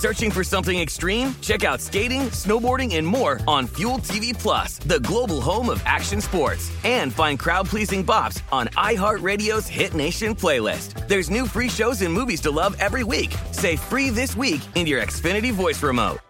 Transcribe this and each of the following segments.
Searching for something extreme? Check out skating, snowboarding, and more on Fuel TV Plus, the global home of action sports. And find crowd-pleasing bops on iHeartRadio's Hit Nation playlist. There's new free shows and movies to love every week. Say free this week in your Xfinity voice remote.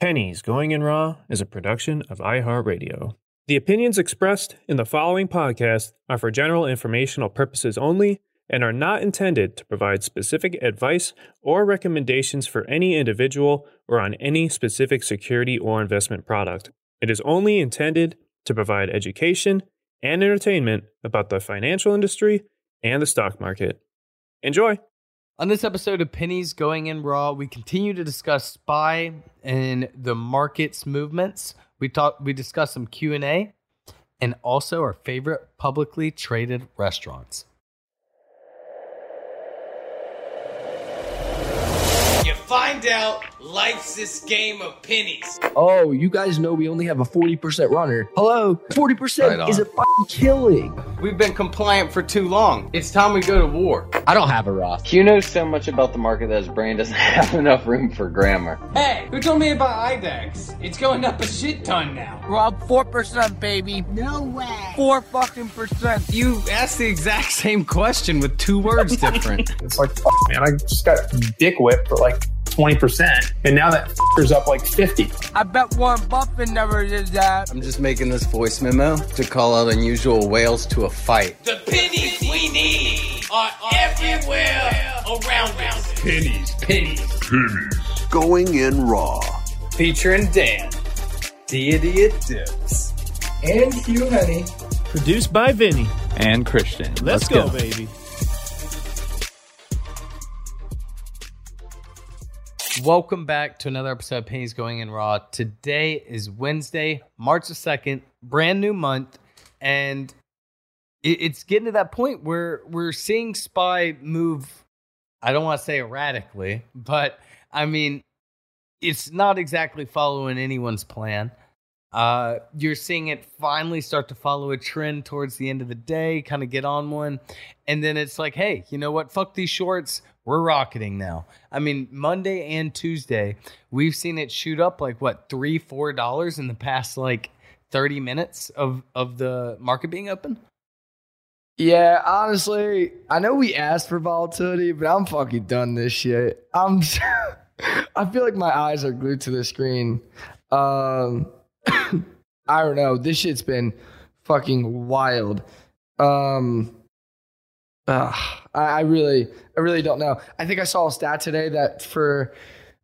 Pennies Going in Raw is a production of iHeartRadio. The opinions expressed in the following podcast are for general informational purposes only and are not intended to provide specific advice or recommendations for any individual or on any specific security or investment product. It is only intended to provide education and entertainment about the financial industry and the stock market. Enjoy! On this episode of Pennies Going in Raw, we continue to discuss SPY and the market's movements. We talk we discuss some Q&A and also our favorite publicly traded restaurants. You find out life's this game of pennies. Oh, you guys know we only have a 40% runner. Hello, 40% Right is a fucking killing. We've been compliant for too long. It's time we go to war. I don't have a Roth. Hugh knows so much about the market that his brain doesn't have enough room for grammar. Hey, who told me about IDEX? It's going up a shit ton now. Rob, 4%, baby. No way. 4 fucking percent. You asked the exact same question with two words different. It's like, fuck, man, I just got dick whipped for like 20%, and now that f***er's up like 50. I bet Warren Buffett never did that. I'm just making this voice memo to call out unusual whales to a fight. The pennies we need are everywhere around us. Pennies, pennies. Pennies. Going in raw. Featuring Dan, Deity of Dips. And Hugh Henne. Produced by Vinny. And Christian. Let's, go, baby. Welcome back to another episode of Pennies Going in Raw. Today is Wednesday, March the 2nd, brand new month, and it's getting to that point where we're seeing SPY move, I don't want to say erratically, but I mean, it's not exactly following anyone's plan. Uh, you're seeing it finally start to follow a trend towards the end of the day, kind of get on one. And then it's like, hey, you know what? Fuck these shorts. We're rocketing now. I mean, Monday and Tuesday, we've seen it shoot up like what, three, four dollars in the past like 30 minutes of, of the market being open? Yeah, honestly, I know we asked for volatility, but I'm fucking done this shit. I'm I feel like my eyes are glued to the screen. Um I don't know. This shit's been fucking wild. Um ugh, I, I really I really don't know. I think I saw a stat today that for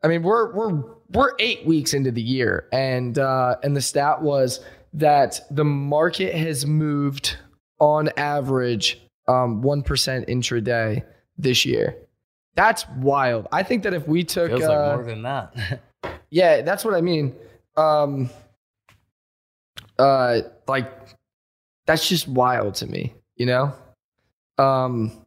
I mean we're we're we're eight weeks into the year and uh and the stat was that the market has moved on average um 1% intraday this year. That's wild. I think that if we took Feels uh, more than that. yeah, that's what I mean. Um, uh, like that's just wild to me, you know. Um,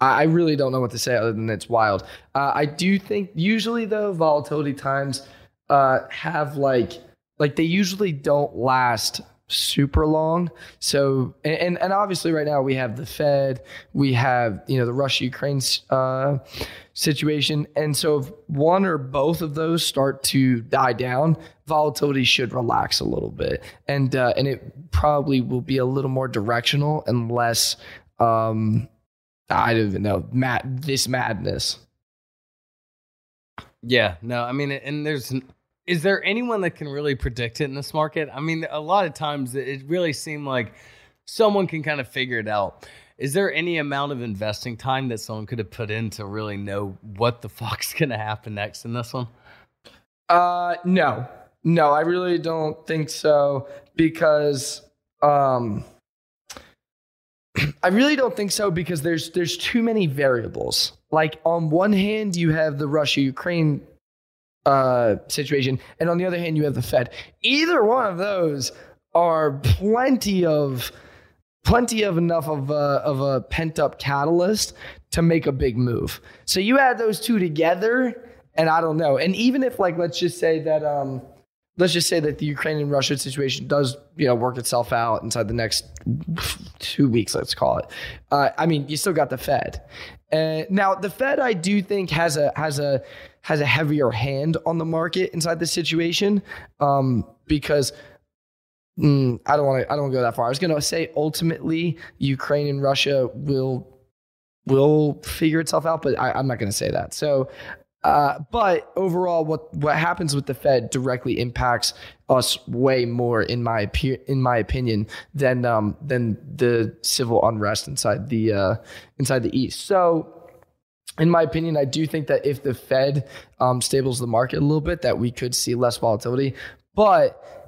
I, really don't know what to say other than it's wild. Uh, I do think usually though volatility times uh have like like they usually don't last super long. So and and, and obviously right now we have the Fed, we have you know the Russia Ukraine uh, situation, and so if one or both of those start to die down, volatility should relax a little bit, and uh, and it probably will be a little more directional and less. Um, I don't even know, mad this madness. Yeah, no, I mean, and there's, is there anyone that can really predict it in this market? I mean, a lot of times it really seemed like someone can kind of figure it out. Is there any amount of investing time that someone could have put in to really know what the fuck's going to happen next in this one? Uh, no, no, I really don't think so because um, I really don't think so because there's there's too many variables. Like on one hand, you have the Russia Ukraine uh, situation, and on the other hand, you have the Fed. Either one of those are plenty of plenty of enough of a, of a pent up catalyst to make a big move. So you add those two together, and I don't know. And even if like let's just say that um let's just say that the Ukraine and Russia situation does you know work itself out inside the next two weeks, let's call it. Uh, I mean, you still got the Fed. Uh, now the Fed, I do think has a has a has a heavier hand on the market inside the situation um, because mm, I don't want to I don't want to go that far. I was going to say ultimately Ukraine and Russia will will figure itself out, but I, I'm not going to say that. So uh, but overall, what what happens with the Fed directly impacts us way more, in my in my opinion, than um, than the civil unrest inside the uh, inside the East. So. In my opinion, I do think that if the Fed um, stables the market a little bit, that we could see less volatility. But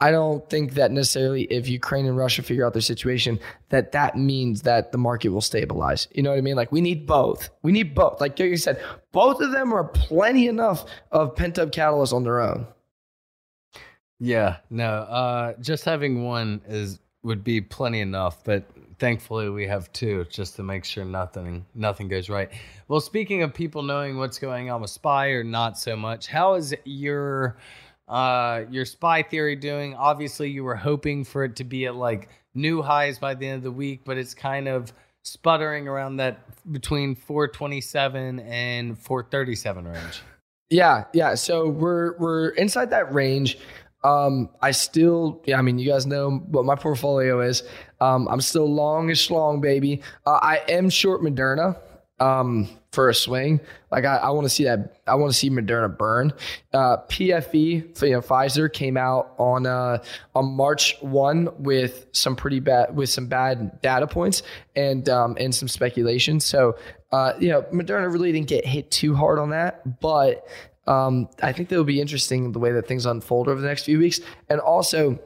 I don't think that necessarily if Ukraine and Russia figure out their situation, that that means that the market will stabilize. You know what I mean? Like we need both. We need both. Like you said, both of them are plenty enough of pent up catalysts on their own. Yeah, no. Uh, just having one is would be plenty enough, but thankfully we have two just to make sure nothing nothing goes right. Well, speaking of people knowing what's going on with Spy or not so much, how is your uh your spy theory doing? Obviously, you were hoping for it to be at like new highs by the end of the week, but it's kind of sputtering around that between 427 and 437 range. Yeah, yeah. So we're we're inside that range. Um, I still, yeah, I mean, you guys know what my portfolio is. Um, I'm still longish long, baby. Uh, I am short Moderna um, for a swing. Like I, I want to see that. I want to see Moderna burn. Uh, PFE, you know, Pfizer came out on uh, on March one with some pretty bad with some bad data points and um, and some speculation. So uh, you know, Moderna really didn't get hit too hard on that, but um, I think that will be interesting the way that things unfold over the next few weeks. And also,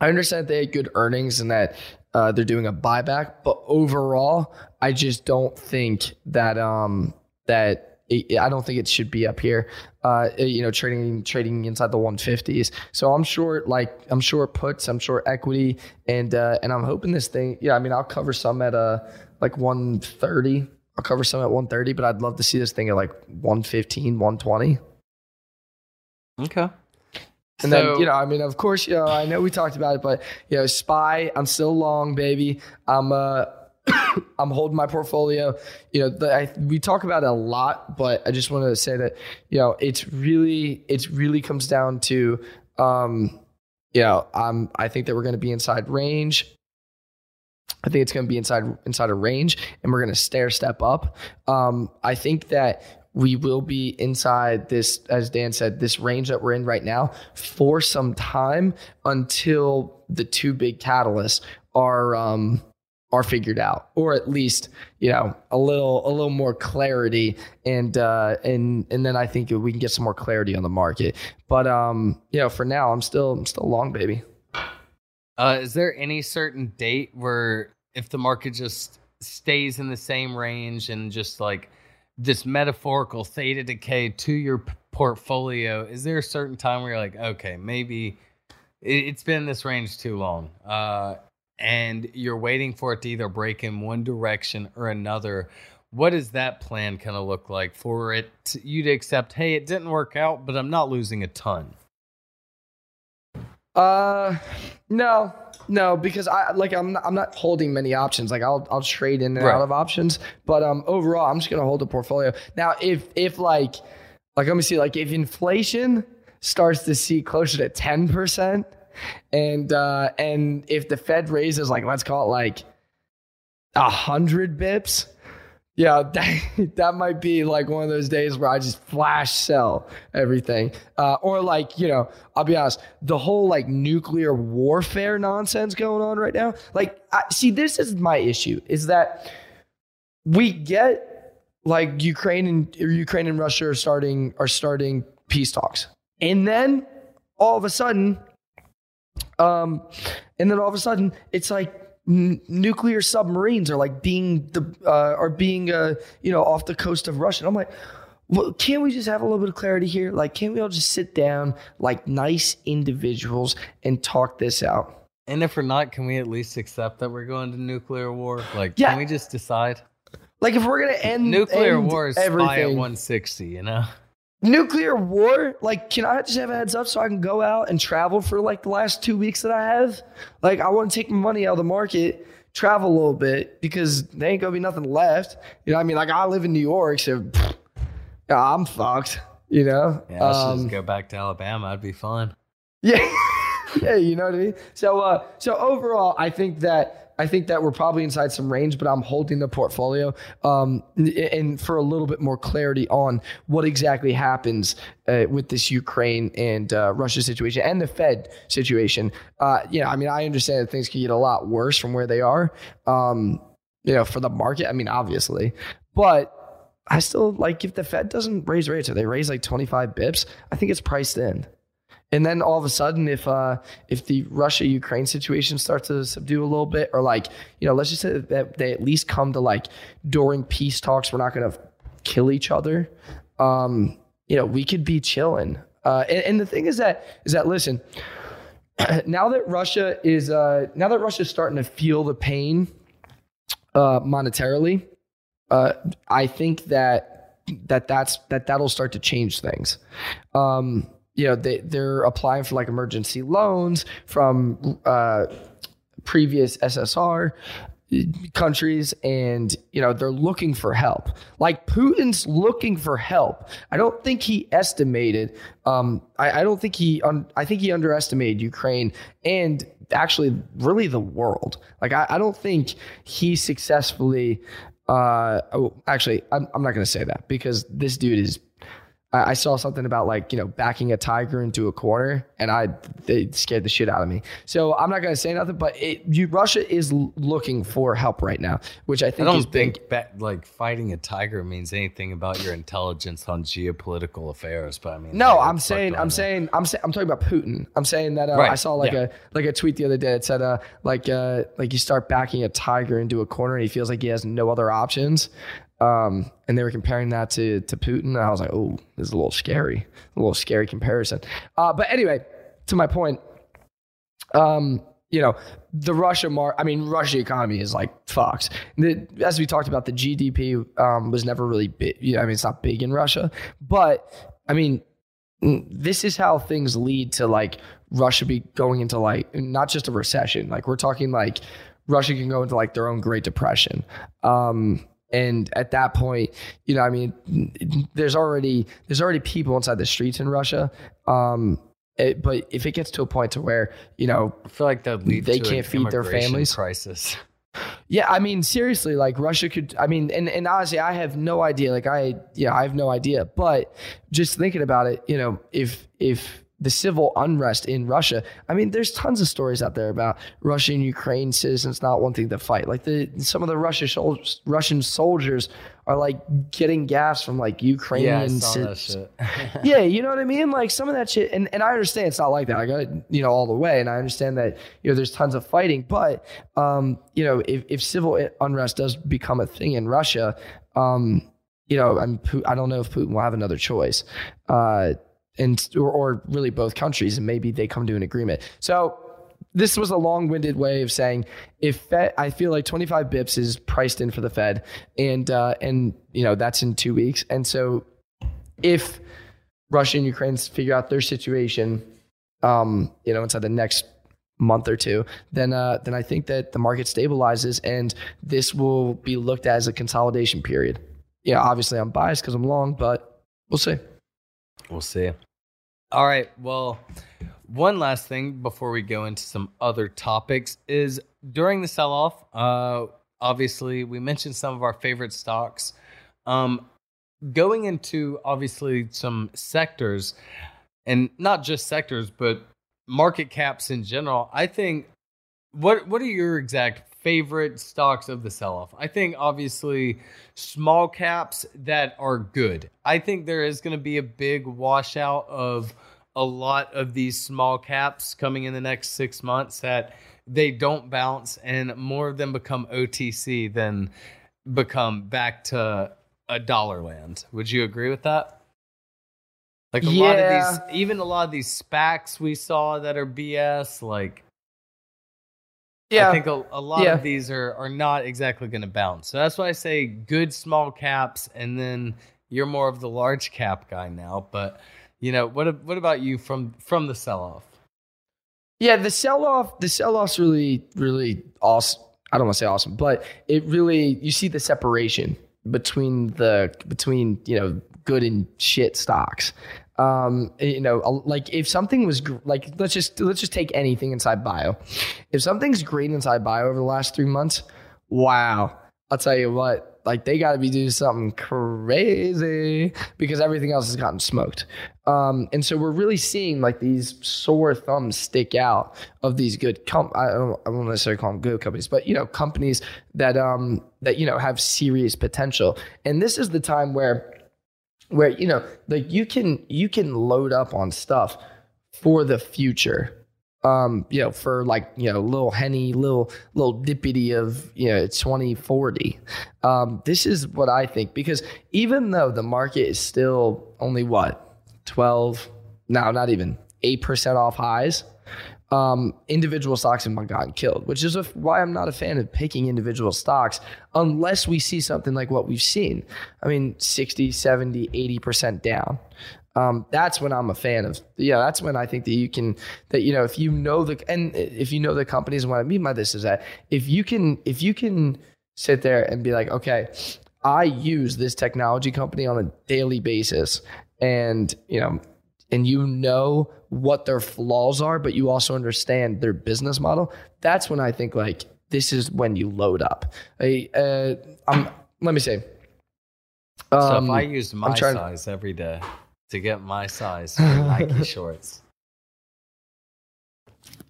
I understand that they had good earnings and that uh, they're doing a buyback, but overall, I just don't think that um, that it, I don't think it should be up here. Uh, you know, trading trading inside the 150s. So I'm short, like I'm short puts, I'm short equity, and uh, and I'm hoping this thing. Yeah, I mean, I'll cover some at uh like 130 I'll cover some at 130, but I'd love to see this thing at like 115, 120. Okay. And so, then, you know, I mean, of course, you know, I know we talked about it, but you know, spy, I'm still long, baby. I'm uh I'm holding my portfolio. You know, the, I, we talk about it a lot, but I just wanted to say that you know it's really it really comes down to um, you know um, I think that we're going to be inside range. I think it's going to be inside inside a range, and we're going to stair step up. Um, I think that we will be inside this, as Dan said, this range that we're in right now for some time until the two big catalysts are um, are figured out, or at least you know a little a little more clarity, and uh, and and then I think we can get some more clarity on the market. But um, you know, for now, I'm still I'm still long, baby. Uh, is there any certain date where if the market just stays in the same range and just like this metaphorical theta decay to your p- portfolio, is there a certain time where you're like, okay, maybe it, has been this range too long, uh, and you're waiting for it to either break in one direction or another? What does that plan kind of look like for it to, you to accept? Hey, it didn't work out, but I'm not losing a ton. Uh, no, no, because I like I'm not, I'm not holding many options. Like I'll I'll trade in and right. out of options, but um overall I'm just gonna hold the portfolio. Now if if like like let me see like if inflation starts to see closer to ten percent, and uh and if the Fed raises like let's call it like a hundred bips, Yeah, that, that might be like one of those days where I just flash sell everything. Uh, or like, you know, I'll be honest, the whole like nuclear warfare nonsense going on right now. Like, I, see, this is my issue is that we get like Ukraine and Ukraine and Russia are starting are starting peace talks. And then all of a sudden, um, and then all of a sudden it's like n- nuclear submarines are like being the uh, are being uh, you know off the coast of Russia. And I'm like, well, can't we just have a little bit of clarity here? Like, can't we all just sit down like nice individuals and talk this out? And if we're not, can we at least accept that we're going to nuclear war? Like, Yeah. can we just decide? Like, if we're gonna end nuclear end war is spy at 160, you know? Nuclear war like can i just have a heads up so i can go out and travel for like the last two weeks that i have? Like i want to take my money out of the market travel a little bit because there ain't gonna be nothing left. You know i mean? Like i live in new york so yeah, i'm fucked you know? Yeah, let's Um, just go back to Alabama. I'd be fine. yeah yeah you know what i mean? So uh so overall i think that I think that we're probably inside some range, but I'm holding the portfolio um, and for a little bit more clarity on what exactly happens uh, with this Ukraine and uh, Russia situation and the Fed situation. Uh, you know, I mean, I understand that things can get a lot worse from where they are. Um, you know, for the market, I mean, obviously, but I still like if the Fed doesn't raise rates or they raise like 25 bips, I think it's priced in. And then all of a sudden, if uh, if the Russia Ukraine situation starts to subdue a little bit, or like you know, let's just say that they at least come to like during peace talks, we're not going to kill each other. Um, you know, we could be chilling. Uh, and, and the thing is that is that listen, now that Russia is uh, now that Russia is starting to feel the pain uh, monetarily, uh, I think that that that's that that'll start to change things. Um, you know, they they're applying for like emergency loans from uh, previous SSR countries and you know they're looking for help. Like putin's looking for help. I don't think he estimated um i, I don't think he un, i think he underestimated ukraine and actually really the world. Like i, I don't think he successfully uh oh, actually i'm, I'm not going to say that because this dude is I I saw something about like you know backing a tiger into a corner, and I they scared the shit out of me. So I'm not gonna say nothing, but it, you, Russia is looking for help right now, which I think I don't think like fighting a tiger means anything about your intelligence on geopolitical affairs. But I mean, No, I'm what the fuck saying, I'm saying, I'm saying, I'm talking about Putin. I'm saying that uh, Right, I saw like yeah. a like a tweet the other day. It said uh, like uh, like you start backing a tiger into a corner, and he feels like he has no other options. Um, and they were comparing that to to Putin. I was like, oh, this is a little scary, a little scary comparison. Uh, but anyway, to my point, um, you know, the Russia mar I mean, Russia economy is like fucked. The, as we talked about, the GDP um, was never really big. You know, I mean, it's not big in Russia, but I mean, this is how things lead to like Russia be going into like not just a recession. Like we're talking like Russia can go into like their own Great Depression. Um, and at that point, you know, I mean, there's already there's already people inside the streets in Russia. Um, it- but if it gets to a point to where you know I feel like that leads they can't feed their families. crisis. Yeah, I mean, seriously, like Russia could. I mean, and, and honestly, I have no idea. Like, I yeah, I have no idea. But just thinking about it, you know, if if the civil unrest in Russia, I mean, there's tons of stories out there about Russian and Ukraine citizens not wanting to fight. Like the some of the Russian soldiers, Russian soldiers are like getting gas from like Yeah, Ukrainian that shit. yeah, you know what I mean? Like some of that shit, and, and I understand it's not like that. I got you know all the way, and I understand that you know there's tons of fighting, but um, you know if, if civil unrest does become a thing in Russia, um, you know I'm, I don't know if Putin will have another choice, uh, and or, or really both countries, and maybe they come to an agreement. So this was a long-winded way of saying if Fed, I feel like 25 bips is priced in for the Fed, and uh, and you know that's in two weeks, and so if Russia and Ukraine figure out their situation, um, you know, inside the next month or two, then uh, then I think that the market stabilizes and this will be looked at as a consolidation period. Yeah, obviously I'm biased because I'm long, but we'll see. We'll see. All right. Well, one last thing before we go into some other topics is during the sell off, uh, Obviously, we mentioned some of our favorite stocks. Um, going into obviously some sectors, and not just sectors, but market caps in general. I think what what are your exact favorite stocks of the sell off? I think obviously small caps that are good. I think there is going to be a big washout of a lot of these small caps coming in the next six months that they don't bounce and more of them become OTC than become back to a dollar land. Would you agree with that? Like a yeah. lot of these, even a lot of these SPACs we saw that are BS, like yeah, I think a, a lot yeah. of these are are not exactly going to bounce. So that's why I say good small caps, and then you're more of the large cap guy now. But you know, what what about you from from the sell off? Yeah, the sell off, the sell off's really really awesome. I don't want to say awesome, but it really you see the separation between the between you know good and shit stocks um, you know, like if something was gr- like let's just let's just take anything inside bio. If something's great inside bio over the last three months, wow! I'll tell you what, like they got to be doing something crazy because everything else has gotten smoked. Um, and so we're really seeing like these sore thumbs stick out of these good com- I don't I won't necessarily call them good companies, but you know companies that um that you know have serious potential. And this is the time where where you know like you can you can load up on stuff for the future. Um you know for like you know little henny little little dippity of you know 2040 um this is what i think because even though the market is still only what 12 now not even 8% off highs um, individual stocks have gotten killed, which is a, why I'm not a fan of picking individual stocks unless we see something like what we've seen. I mean, 60, 70, 80% down. Um, that's when I'm a fan of. Yeah, that's when I think that you can that you know if you know the and if you know the companies and what I mean by this is that if you can if you can sit there and be like, okay, I use this technology company on a daily basis, and you know and you know what their flaws are, but you also understand their business model, that's when I think like this is when you load up. I, uh, I'm, let me say. Um, so if I um, use my size to... every day to get my size for Nike shorts.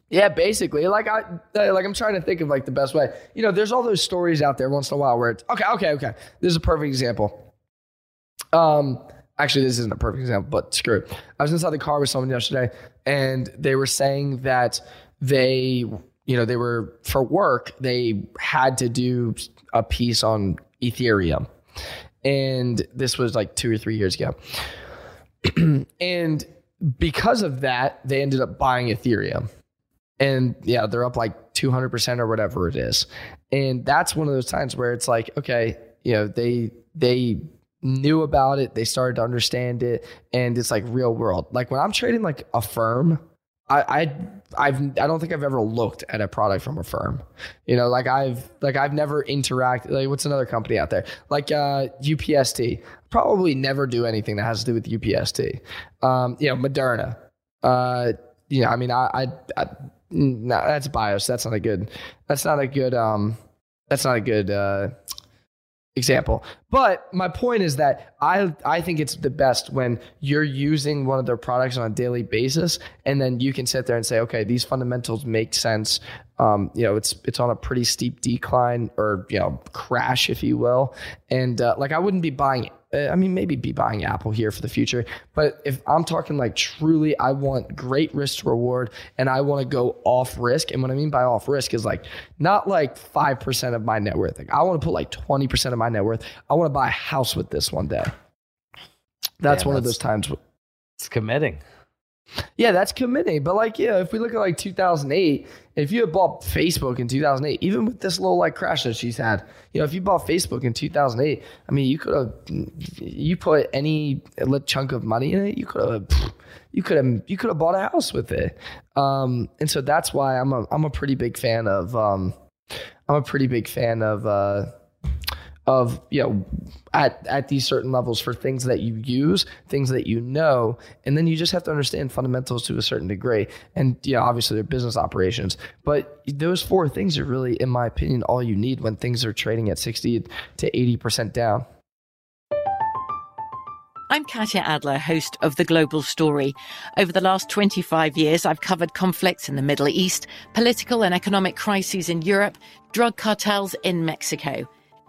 Yeah, basically, like I like I'm trying to think of like the best way. You know, there's all those stories out there once in a while where it's okay, okay, okay. This is a perfect example. Um, actually this isn't a perfect example, but screw it. I was inside the car with someone yesterday and they were saying that they, you know, they were for work, they had to do a piece on Ethereum. And this was like two or three years ago. and because of that, they ended up buying Ethereum. And yeah, they're up like 200% or whatever it is. And that's one of those times where it's like, okay, you know, they, they, knew about it, they started to understand it, and it's like real world. Like when I'm trading like a firm, I, I I've I don't think I've ever looked at a product from a firm. You know, like I've like I've never interacted like what's another company out there? Like uh UPST. Probably never do anything that has to do with UPST. Um, you know, Moderna. Uh you know, I mean I I, I no, that's BIOS. That's not a good that's not a good um that's not a good uh example. But my point is that I I think it's the best when you're using one of their products on a daily basis, and then you can sit there and say, okay, these fundamentals make sense. Um, you know, it's it's on a pretty steep decline or you know crash, if you will, and uh, like I wouldn't be buying I mean, maybe be buying Apple here for the future. But if I'm talking like truly, I want great risk to reward and I want to go off risk. And what I mean by off risk is like not like 5% of my net worth. Like I want to put like 20% of my net worth. I want to buy a house with this one day. That's one that's, of those times. It's committing. Yeah, that's committing. But like, yeah, if we look at like 2008, if you had bought Facebook in 2008, even with this little like crash that she's had, you know, if you bought Facebook in 2008, I mean, you could have, you put any little chunk of money in it, you could have, you could have, you could have bought a house with it. Um, and so that's why I'm a, I'm a pretty big fan of, um, I'm a pretty big fan of, uh, of you know at at these certain levels for things that you use, things that you know, and then you just have to understand fundamentals to a certain degree. And yeah, obviously they're business operations, but those four things are really, in my opinion, all you need when things are trading at sixty to eighty percent down. I'm Katya Adler, host of The Global Story. Over the last 25 years, I've covered conflicts in the Middle East, political and economic crises in Europe, drug cartels in Mexico.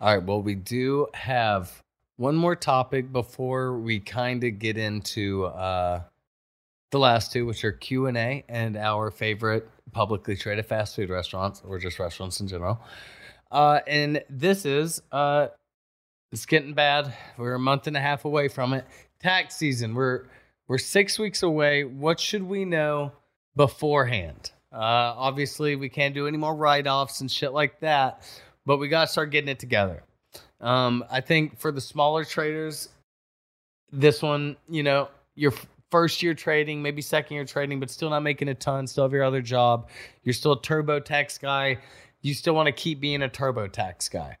All right. Well, we do have one more topic before we kind of get into uh, the last two, which are Q and A and our favorite publicly traded fast food restaurants or just restaurants in general. Uh, and this is uh, it's getting bad. We're a month and a half away from it. Tax season. We're we're six weeks away. What should we know beforehand? Uh, obviously, we can't do any more write offs and shit like that but we got to start getting it together. Um, I think for the smaller traders, this one, you know, your first year trading, maybe second year trading, but still not making a ton, still have your other job. You're still a TurboTax guy. You still want to keep being a TurboTax guy.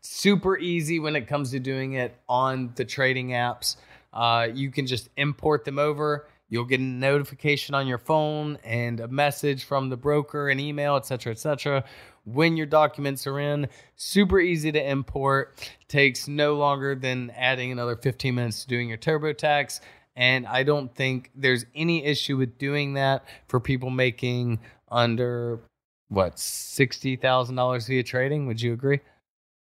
Super easy when it comes to doing it on the trading apps. Uh, you can just import them over. You'll get a notification on your phone and a message from the broker, an email, etc., etc when your documents are in. Super easy to import. Takes no longer than adding another 15 minutes to doing your TurboTax. And I don't think there's any issue with doing that for people making under what $60,000 via trading. Would you agree?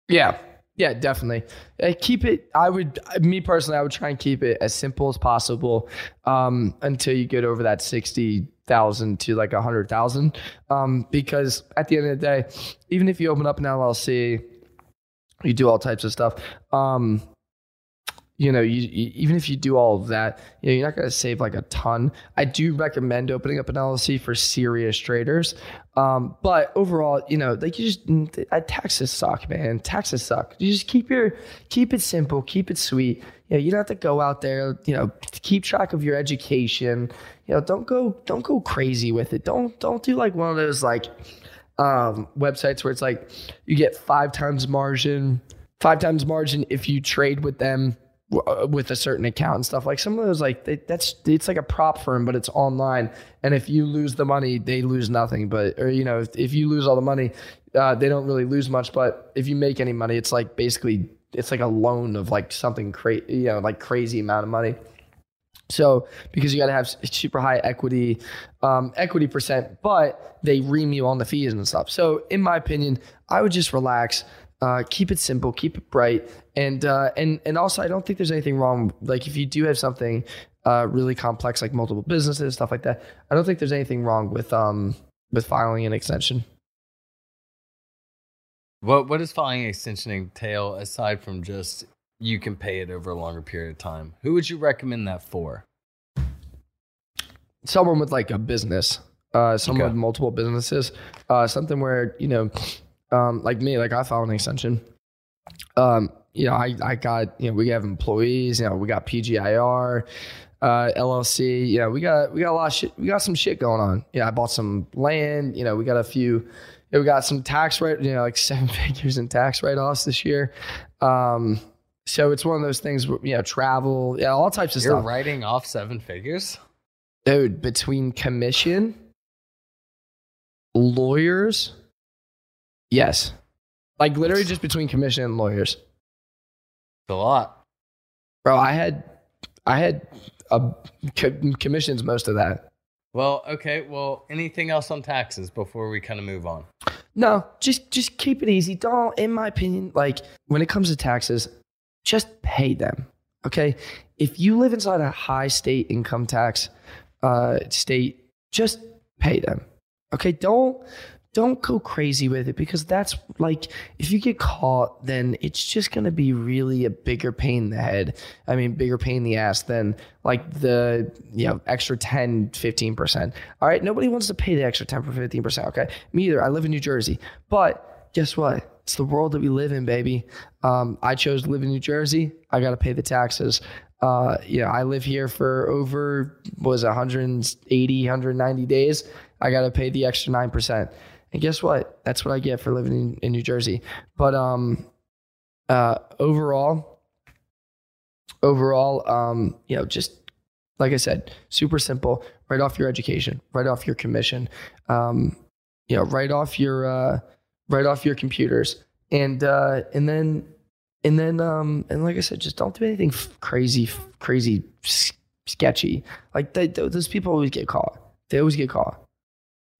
Yeah. Yeah, definitely. Uh, keep it. I would, me personally, I would try and keep it as simple as possible um, until you get over that sixty thousand to like a hundred thousand. Um, because at the end of the day, even if you open up an LLC, you do all types of stuff. Um, you know, you, you, even if you do all of that, you know, you're not going to save like a ton. I do recommend opening up an LLC for serious traders. Um, but overall, you know, like you just uh, taxes suck, man. Taxes suck. You just keep your keep it simple, keep it sweet. You know, you don't have to go out there. You know, keep track of your education. You know, don't go don't go crazy with it. Don't don't do like one of those like um, websites where it's like you get five times margin, five times margin if you trade with them with a certain account and stuff. Like some of those like they, that's it's like a prop firm but it's online. And if you lose the money they lose nothing. But or you know if, if you lose all the money uh, they don't really lose much. But if you make any money it's like basically it's like a loan of like something crazy you know like crazy amount of money. So because you got to have super high equity um, equity percent but they ream you on the fees and stuff. So in my opinion i would just relax uh, keep it simple, keep it bright, and uh, and and also I don't think there's anything wrong. Like if you do have something uh, really complex, like multiple businesses, stuff like that, I don't think there's anything wrong with um with filing an extension. What what does filing an extension entail aside from just you can pay it over a longer period of time? Who would you recommend that for? Someone with like a business, uh, someone okay. with multiple businesses, uh, something where you know um, like me, like I filed an extension. Um, you know, I, I got, you know, we have employees, you know, we got PGIR, uh, LLC, you know, we got, we got a lot of shit, we got some shit going on. Yeah. I bought some land, you know, we got a few, you know, we got some tax right, you know, like seven figures in tax write offs this year. Um, so it's one of those things, where, you know, travel, yeah, all types of You're stuff. You're writing off seven figures? Dude, between commission, lawyers, Yes. Like literally just between commission and lawyers. It's a lot. Bro, I had I had a co- commissions most of that. Well, okay. Well, anything else on taxes before we kind of move on? No, just just keep it easy. Don't, in my opinion, like when it comes to taxes, just pay them. Okay. If you live inside a high state income tax uh, state, just pay them. Okay. Don't don't go crazy with it because that's like if you get caught then it's just going to be really a bigger pain in the head. I mean bigger pain in the ass than like the you know extra 10 15% all right nobody wants to pay the extra 10 or 15% okay? Me either. I live in new jersey. But guess what? It's the world that we live in baby. Um, i chose to live in new jersey. I got to pay the taxes. Uh, you know, I live here for over was 180, 190 days. I got to pay the extra 9%. And guess what? That's what I get for living in, in New Jersey. But um, uh, overall, overall, um, you know, just like I said, super simple. Write off your education, write off your commission, um, you know, write off your uh, write off your computers, and uh, and then and then um, and like I said, just don't do anything f- crazy, f- crazy, s- sketchy. Like they, those people always get caught. They always get caught.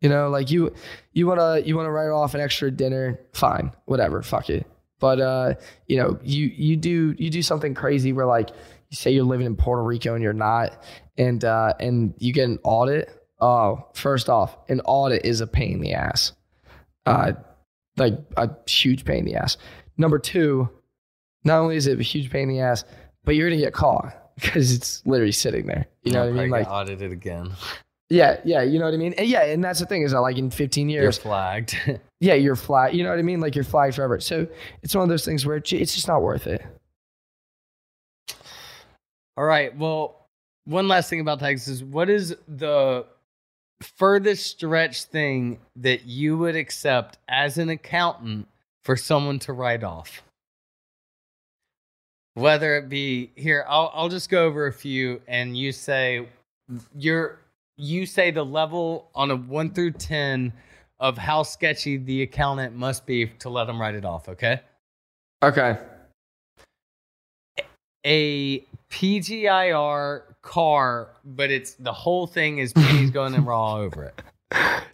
You know, like you you wanna you wanna write off an extra dinner, fine, whatever, fuck it. But uh, you know, you you do you do something crazy where like you say you're living in Puerto Rico and you're not, and uh, and you get an audit. Oh, first off, an audit is a pain in the ass. Uh, like a huge pain in the ass. Number two, not only is it a huge pain in the ass, but you're gonna get caught because it's literally sitting there. You know I'll what I mean? Like audited again. Yeah, yeah, you know what I mean? And yeah, and that's the thing is that like in 15 years, You're flagged. yeah, you're flat. You know what I mean? Like you're flagged forever. So it's one of those things where it's just not worth it. All right. Well, one last thing about taxes. What is the furthest stretch thing that you would accept as an accountant for someone to write off? Whether it be here, I'll I'll just go over a few and you say you're you say the level on a one through ten of how sketchy the accountant must be to let them write it off, okay? Okay. a PGIR car, but it's the whole thing is pennies going in raw over it.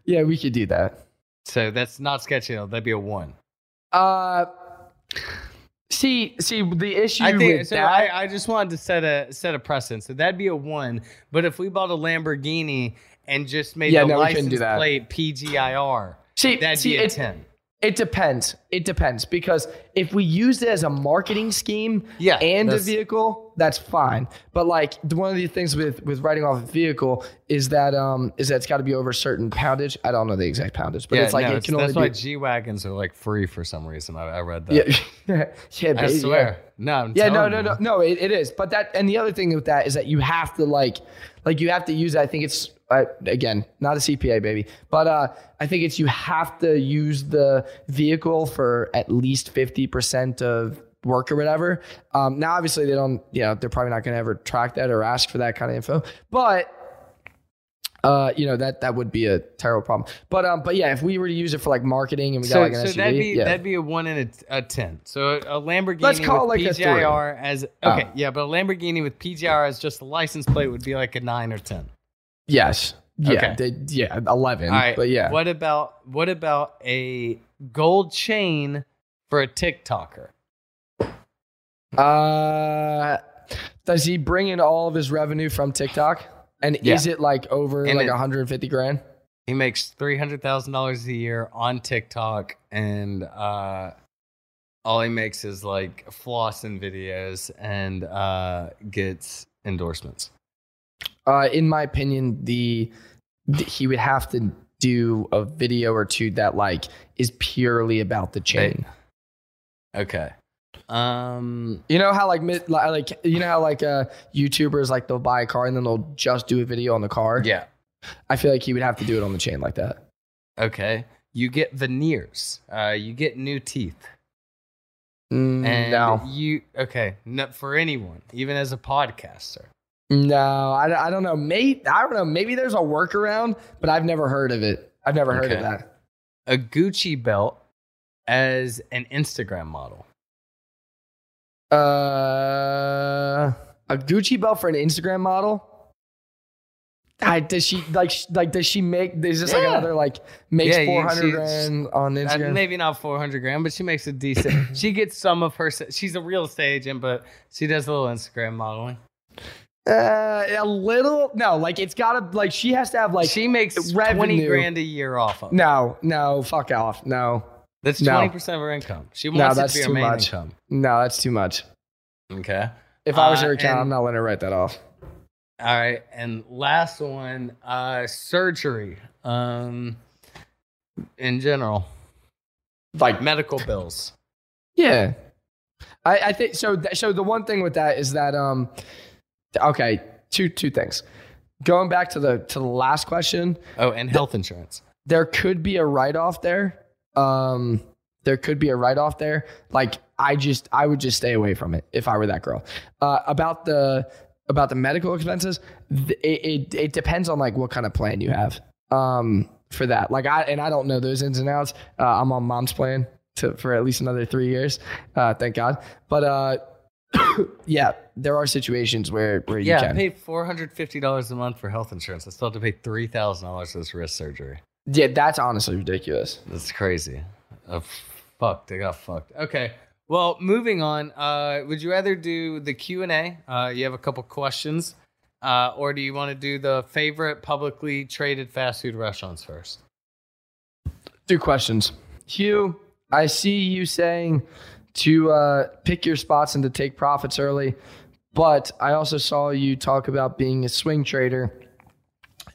Yeah, we could do that. So that's not sketchy. though. That'd be a one. Uh, see, see, the issue I think with so. that. I, I just wanted to set a set a precedent. So that'd be a one. But if we bought a Lamborghini and just made Yeah, the no, license that. plate PGIR, see, that'd see, be a it, ten. It depends. It depends because if we used it as a marketing scheme Yeah, and a vehicle, that's fine. But like one of the things with with writing off a vehicle is that um is that it's got to be over a certain poundage. I don't know the exact poundage, but yeah, it's like no, it can only that's be why G wagons are like free for some reason. I, I read that. yeah yeah I swear. No, I'm Yeah, no, no, no, no. It, it is, but that and the other thing with that is that you have to like, like you have to use. I think it's uh, again not a CPA baby, but uh, I think it's you have to use the vehicle for at least fifty percent of work or whatever. Um, now, obviously, they don't. You know, they're probably not going to ever track that or ask for that kind of info, but. Uh, you know that that would be a terrible problem, but um, but yeah, if we were to use it for like marketing and we got So, like an so SUV, that'd be yeah. that'd be a one in a, a ten. So a, Lamborghini Let's call with it like. PGIR as Oh. okay, yeah, but a Lamborghini with PGIR as just a license plate would be like a nine or ten. Yes, yeah, Okay. they- yeah, eleven, All right, but yeah, What about what about a gold chain for a TikToker? Uh, does he bring in all of his revenue from TikTok? And Yeah. is it like over And like it- 150 grand? He makes three hundred thousand dollars a year on TikTok, and uh, all he makes is like flossing videos and uh, gets endorsements. Uh, in my opinion, the, the he would have to do a video or two that like is purely about the chain. Okay. Um. You know how like like you know how like uh YouTubers like they'll buy a car and then they'll just do a video on the car. Yeah. I feel like he would have to do it on the chain like that. Okay. You get veneers. Uh, you get new teeth. Mm, And no, you okay? No, for anyone, even as a podcaster. No, I, I don't know. Maybe I don't know. Maybe there's a workaround, but I've never heard of it. I've never heard of that. A Gucci belt as an Instagram model. Uh, a Gucci belt for an Instagram model. I, does she like like does she make is this like another like makes Yeah, four hundred grand on Uh, Instagram? maybe not 400 grand, but she makes a decent. she gets some of her. She's a real estate agent, but she does a little Instagram modeling. Uh, a little no, like it's gotta like she has to have like she makes 20 grand a year off of. it. No, no, fuck off. No, That's No. 20% of her income. She no, wants it that's to be her too main much. income. No, that's too much. Okay. If I was Uh, her account, I'm not letting her write that off. All right, and last one, uh, surgery. Um, in general, Like medical bills. Yeah, I, I think so. Th- so the one thing with that is that um, okay, two two things. Going back to the to the last question, Oh, and health insurance. there could be a write off there. Um, there could be a write off there. Like I just I would just stay away from it if I were that girl. Uh, about the about the medical expenses, th- it, it it depends on like what kind of plan you have. Um, for that, like I and I don't know those ins and outs. Uh, I'm on mom's plan to for at least another three years. Uh, thank God. But uh, yeah, there are situations where where you Yeah, I can. pay four hundred fifty dollars a month for health insurance. I still have to pay three thousand dollars for this wrist surgery. yeah, that's honestly ridiculous. That's crazy. Oh, fuck, they got fucked. Okay. Well, moving on. Uh, would you rather do the Q and A? Uh, you have a couple questions, uh, or do you want to do the favorite publicly traded fast food restaurants first? Two questions. Hugh, I see you saying to uh, pick your spots and to take profits early, but I also saw you talk about being a swing trader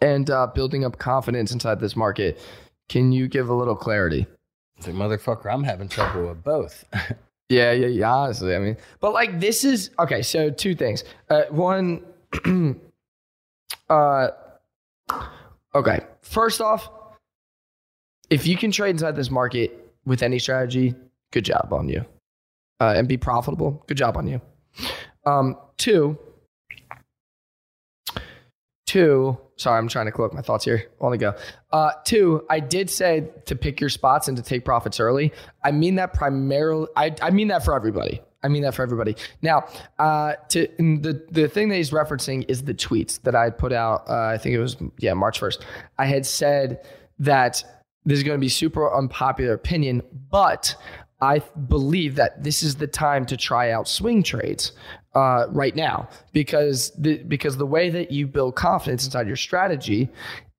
and uh, building up confidence inside this market. Can you give a little clarity? It's like motherfucker, I'm having trouble with both. Yeah, yeah, yeah. Honestly, I mean, but like this is okay. So two things. Uh, one, uh, okay. First off, if you can trade inside this market with any strategy, good job on you, uh, and be profitable. Good job on you. Um, two, two. Sorry, I'm trying to collect my thoughts here. On the go. Uh, two, I did say to pick your spots and to take profits early. I mean that primarily. I, I mean that for everybody. I mean that for everybody. Now, uh, to the the thing that he's referencing is the tweets that I had put out. Uh, I think it was yeah March first. I had said that this is going to be super unpopular opinion, but I believe that this is the time to try out swing trades uh, right now because the because the way that you build confidence inside your strategy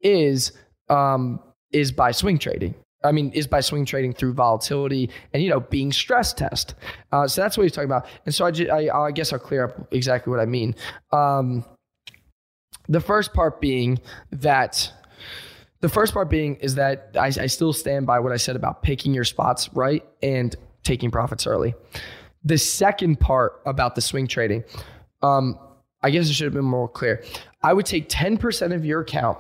is um, is by swing trading. I mean, is by swing trading through volatility and you know being stress test. Uh, so that's what he's talking about. And so I, ju- I, I guess I'll clear up exactly what I mean. Um, the first part being that the first part being is that I, I still stand by what I said about picking your spots right and taking profits early. The second part about the swing trading, um, I guess it should have been more clear. I would take 10% of your account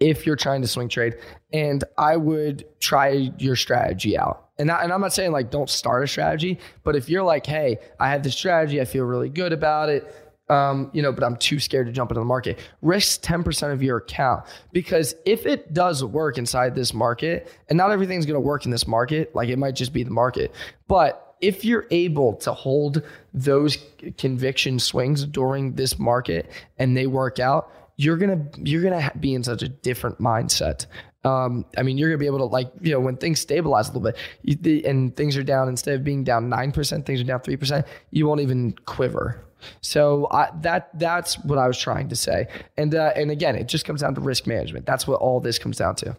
if you're trying to swing trade, and I would try your strategy out. And, I, and I'm not saying like don't start a strategy, but if you're like, hey, I have this strategy, I feel really good about it, um, you know, but I'm too scared to jump into the market. Risk 10% of your account because if it does work inside this market, and not everything's going to work in this market, like it might just be the market, but if you're able to hold those conviction swings during this market and they work out, you're gonna you're gonna be in such a different mindset. Um, I mean, you're gonna be able to like you know when things stabilize a little bit you, the, and things are down instead of being down nine percent, things are down three percent. You won't even quiver. So I, that that's what I was trying to say. And uh, and again, it just comes down to risk management. That's what all this comes down to.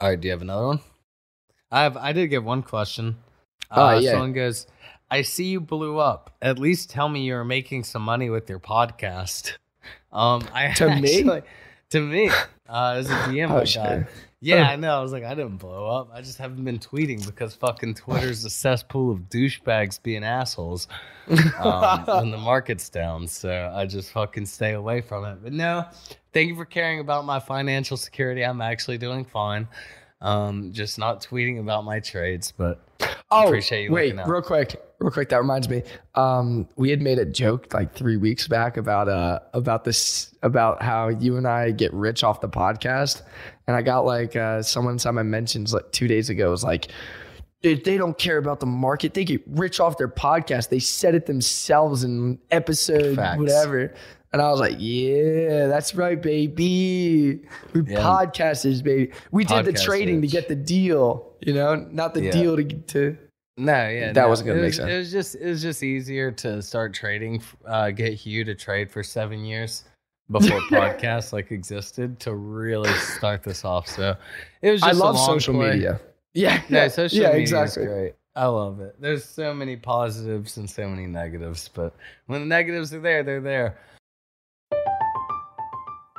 All right, do you have another one? I have. I did get one question. Oh, Uh, yeah. Someone goes, "I see you blew up. At least tell me you're making some money with your podcast." Um, I To me? actually, to me, uh, as a DM Oh, sure. Yeah, I know. I was like, I didn't blow up. I just haven't been tweeting because fucking Twitter's a cesspool of douchebags being assholes um, when the market's down. So I just fucking stay away from it. But no, thank you for caring about my financial security. I'm actually doing fine. Um, just not tweeting about my trades, but Oh, appreciate you wait, looking out. real quick, real quick. That reminds me. Um, we had made a joke like three weeks back about uh about this about how you and I get rich off the podcast, and I got like uh someone my mentions like two days ago was like. Dude, they don't care about the market. They get rich off their podcast. They said it themselves in episode Facts. whatever. And I was like, yeah, that's right, baby. We Yeah. podcasters, baby. We did the trading to get the deal, you know, not the Yeah. deal to to. No, yeah, That no. wasn't gonna It make was- sense. It was just it was just easier to start trading, uh, get Hugh to trade for seven years before podcasts like existed to really start this off. So it was. I Just a love social play. media. Yeah, No, social yeah, media exactly. is great. I love it. There's so many positives and so many negatives, but when the negatives are there, they're there.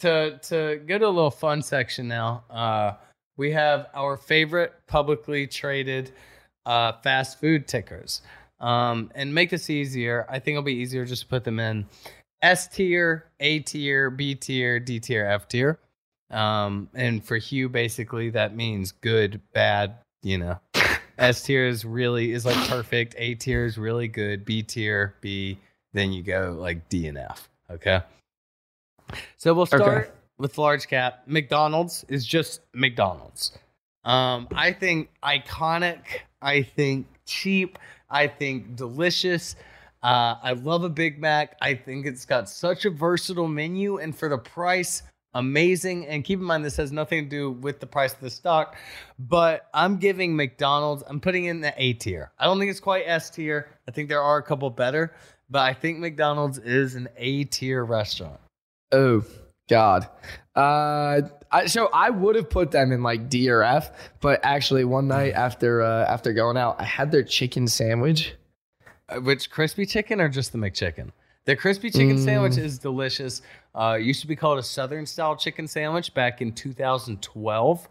To to go to a little fun section now. Uh, we have our favorite publicly traded uh, fast food tickers. Um, and make this easier, I think it'll be easier just to put them in S tier, A tier, B tier, D tier, F tier. Um, and for Hugh, basically that means good, bad. You know, S tier is really is like perfect. A tier is really good. B tier, B. Then you go like D and F. Okay. So we'll start Okay. with large cap. McDonald's is just McDonald's. Um, I think iconic. I think cheap. I think delicious. Uh, I love a Big Mac. I think it's got such a versatile menu, and for the price, amazing. And keep in mind, this has nothing to do with the price of the stock, but I'm giving McDonald's. I'm putting in the A tier. I don't think it's quite S tier. I think there are a couple better, but I think McDonald's is an A tier restaurant. Oh God. Uh, I, so I would have put them in like D or F, but actually one night after uh, after going out, I had their chicken sandwich. Uh, Which crispy chicken or just the McChicken? The crispy chicken Mm. sandwich is delicious. Uh, used to be called a Southern style chicken sandwich back in 2012.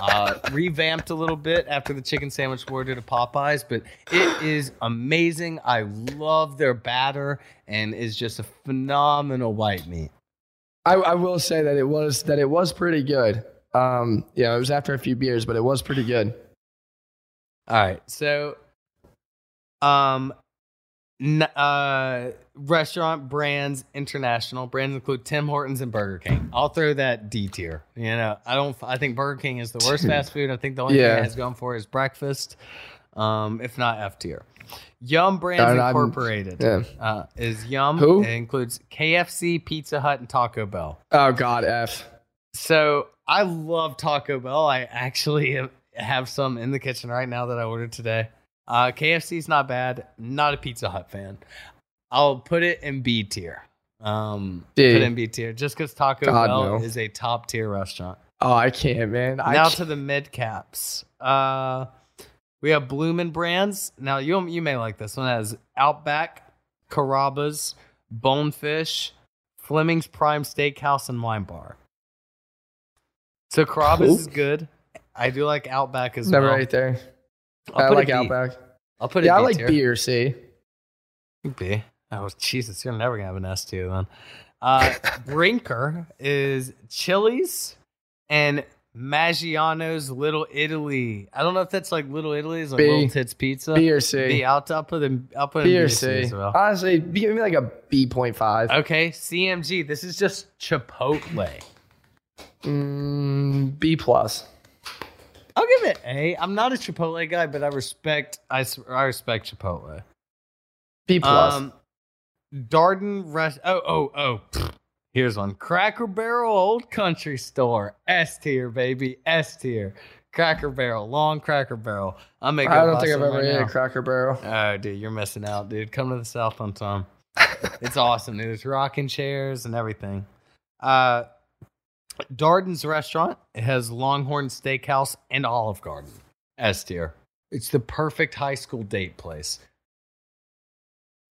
Uh, revamped a little bit after the chicken sandwich war did a Popeyes, but it is amazing. I love their batter and is just a phenomenal white meat. I, I will say that it was that it was pretty good. Um, yeah, it was after a few beers, but it was pretty good. All right. So, um, n- uh, restaurant brands, international brands include Tim Hortons and Burger King. I'll throw that D tier. You know, I don't. I think Burger King is the worst fast food. I think the only Yeah. thing it has going for is breakfast. Um, if not F tier. Yum Brands And Incorporated yeah. uh, is Yum. Who? It includes KFC, Pizza Hut, and Taco Bell. Oh God, F. So I love Taco Bell. I actually have some in the kitchen right now that I ordered today. Uh, KFC's not bad. Not a Pizza Hut fan. I'll put it in B tier. Um, Dude. put it in B tier just because Taco God, Bell no. is a top tier restaurant. Oh, I can't, man. I now can't- to the mid caps. Uh, we have Bloomin' Brands. Now you you may like this one it has Outback, Carrabba's, Bonefish, Fleming's Prime Steakhouse, and Wine Bar. So Carrabba's is good. I do like Outback as never well. right there. I'll I like. Outback. I'll put Yeah, it I B like tier. B or C. B. Oh Jesus, you're never gonna have an S tier then. Uh, Brinker is Chili's and Maggiano's Little Italy. I don't know if that's like Little Italy's like B. Little Tits Pizza. B or C. B. I'll, I'll put in. I'll put B B or or C C. as well. Honestly, give me like a B point five. Okay, CMG. This is just Chipotle. Mm, B plus. I'll give it A. I'm not a Chipotle guy, but I respect. I, I respect Chipotle. B plus. Um, Darden Rest. Oh, oh, oh. Here's one. Cracker Barrel Old Country Store. S tier, baby. S tier. Cracker Barrel. Long Cracker Barrel. I'm making. I don't think I've ever ate a Cracker Barrel. Oh, dude, you're missing out, dude. Come to the South on time. it's awesome. There's rocking chairs and everything. Uh, Darden's restaurant it has Longhorn Steakhouse and Olive Garden. S tier. It's the perfect high school date place.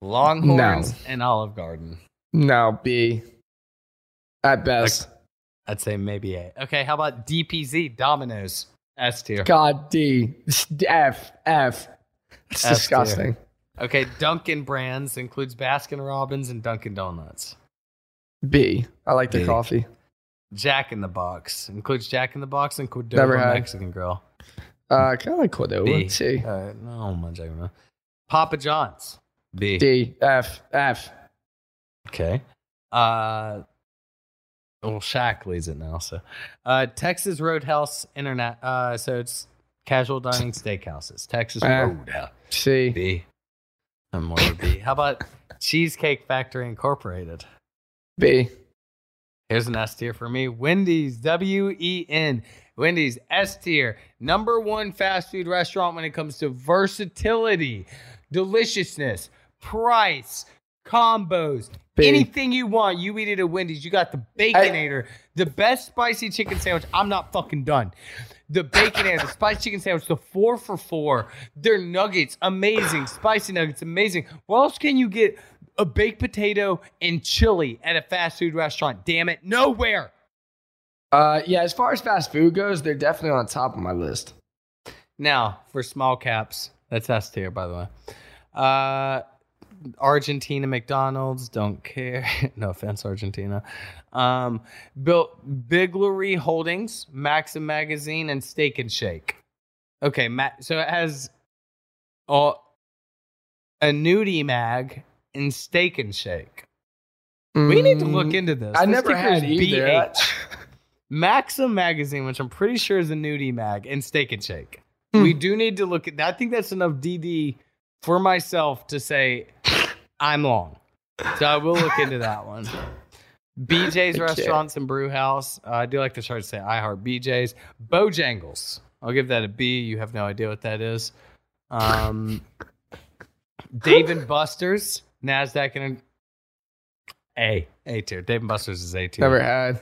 Longhorns and Olive Garden. No, B. At best. I'd say maybe A. Okay, how about DPZ Domino's S tier? God, D. F. F. It's disgusting. Okay, Dunkin' Brands includes Baskin Robbins and Dunkin' Donuts. B. I like the B. coffee. Jack in the Box includes Jack in the Box and Qdoba. Mexican Grill. Uh, kind of like Qdoba. B. C. Uh, no, my Jack in Papa John's. B. D. F. F. Okay. Uh, well, Shaq leads it now. So, uh, Texas Roadhouse Internet. Uh, so it's casual dining steakhouses. Texas Eh. Roadhouse. C. B. I'm more B. How about Cheesecake Factory Incorporated? B. Here's an S tier for me. Wendy's, W E N. Wendy's, S tier. Number one fast food restaurant when it comes to versatility, deliciousness, price, combos, Anything you want. You eat it at Wendy's. You got the Baconator, the best spicy chicken sandwich. I'm not fucking done. The Baconator, the spicy chicken sandwich, the four for four. Their nuggets, amazing. Spicy nuggets, amazing. What else can you get? A baked potato and chili at a fast food restaurant. Damn it, nowhere. Uh, yeah, as far as fast food goes, they're definitely on top of my list. Now for small caps, that's S tier, by the way. Uh, Argentina McDonald's, don't care. no offense, Argentina. Um, built Biglari Holdings, Maxim Magazine, and Steak and Shake. Okay, Ma- so it has uh, a nudie mag and Steak and Shake. We need to look into this. Mm, I This never had either. BH. Maxim Magazine, which I'm pretty sure is a nudie mag, and Steak and Shake. Hmm. We do need to look at I think that's enough DD for myself to say I'm long. So I will look into that one. BJ's Okay. Restaurants and Brew House. Uh, I do like to try to say I heart BJ's. Bojangles. I'll give that a B. You have no idea what that is. Um, Dave and Buster's. NASDAQ and A. A tier. Dave and Buster's is A tier. Never had.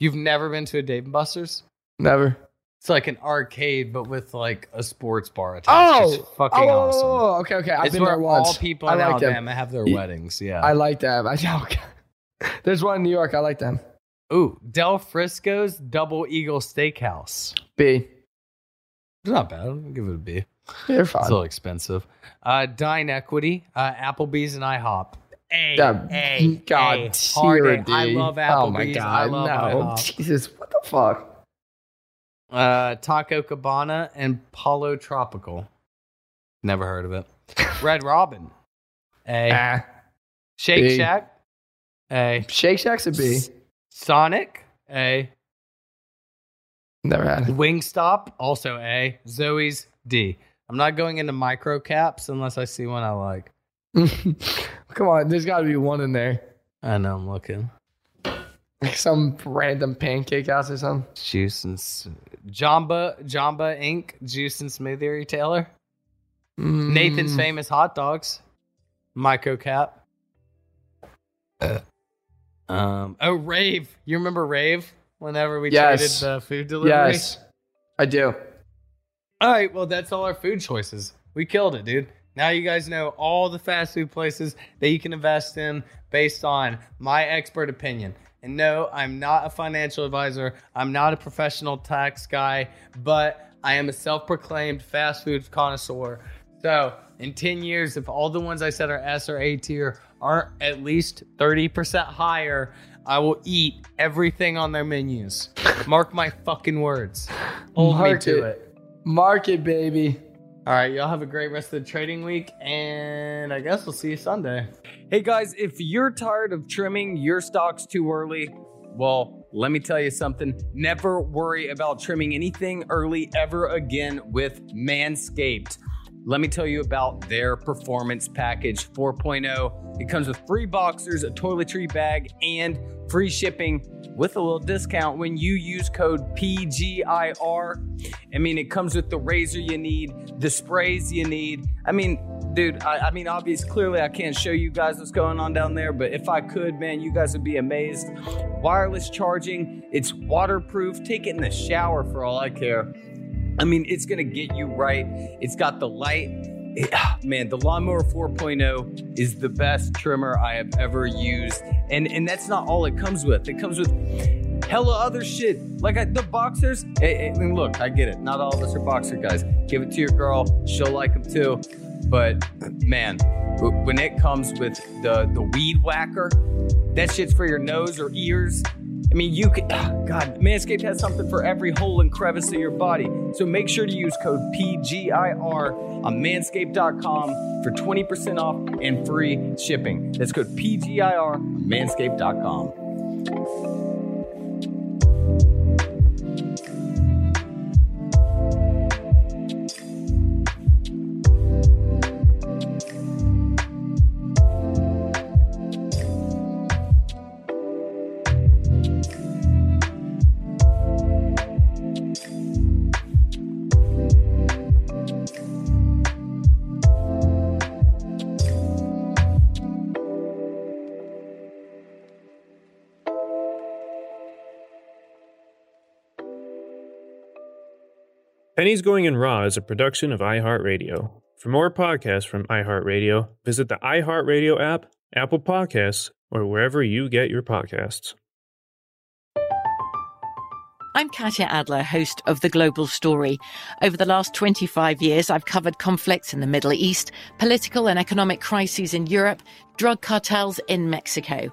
You've never been to a Dave and Buster's? Never. It's like an arcade, but with like a sports bar attached. Oh, it's fucking oh, awesome. oh, oh, okay, okay. I've it's been where there once. all people I in like them. Alabama have their weddings. Yeah. I like them. I okay. There's one in New York. I like them. Ooh, Del Frisco's Double Eagle Steakhouse. B. It's not bad. I'll give it a B. They're fine. It's a little expensive. Uh, Dine Equity, uh, Applebee's, and IHOP. A, Yeah, A, God, A, tier hard A. I D. love Applebee's. Oh my God, I love no. IHOP. Jesus, what the fuck? Uh, Taco Cabana and Pollo Tropical. Never heard of it. Red Robin. A. Ah, Shake B. Shack. A. Shake Shack's a B. Sonic. A. Never had. It. Wingstop. Also A. Zoe's. D. I'm not going into micro caps unless I see one I like. Come on, there's got to be one in there. I know I'm looking. Like some random pancake house or something. Juice and S- Jamba Jamba Inc. Juice and smoothie retailer. Mm, Nathan's famous hot dogs. Micro cap. Um. Oh, Rave. You remember Rave? Whenever we Yes. traded the food delivery. Yes, I do. All right. Well, that's all our food choices. We killed it, dude. Now you guys know all the fast food places that you can invest in based on my expert opinion. And no, I'm not a financial advisor. I'm not a professional tax guy, but I am a self proclaimed fast food connoisseur. So, in 10 years, if all the ones I said are S or A tier aren't at least 30% higher, I will eat everything on their menus. Mark my fucking words. Hold me Mark to it. it. Market, baby. All right, y'all have a great rest of the trading week, and I guess we'll see you Sunday. Hey guys, if you're tired of trimming your stocks too early, well, let me tell you something. Never worry about trimming anything early ever again with Manscaped. Let me tell you about their performance package 4.0. It comes with free boxers, a toiletry bag, and free shipping with a little discount when you use code PGIR. I mean, it comes with the razor you need, the sprays you need. I mean, dude, I, I mean, obviously, clearly, I can't show you guys what's going on down there, but if I could, man, you guys would be amazed. Wireless charging, it's waterproof. Take it in the shower for all I care. I mean, it's gonna get you right. It's got the light. It- ah, man, the Lawnmower 4.0 is the best trimmer I have ever used, and and that's not all it comes with. It comes with hella other shit. Like I, the boxers. I, I mean, look, I get it. Not all of us are boxer guys. Give it to your girl; she'll like them too. But man, when it comes with the the weed whacker, that shit's for your nose or ears. I mean, you could, ah, God, Manscaped has something for every hole and crevice of your body. So make sure to use code PGIR on manscaped.com for 20% off and free shipping. That's code PGIR on manscaped.com. Pennies Going in Raw is a production of iHeartRadio. For more podcasts from iHeartRadio, visit the iHeartRadio app, Apple Podcasts, or wherever you get your podcasts. I'm Katya Adler, host of The Global Story. Over the last 25 years, I've covered conflicts in the Middle East, political and economic crises in Europe, drug cartels in Mexico.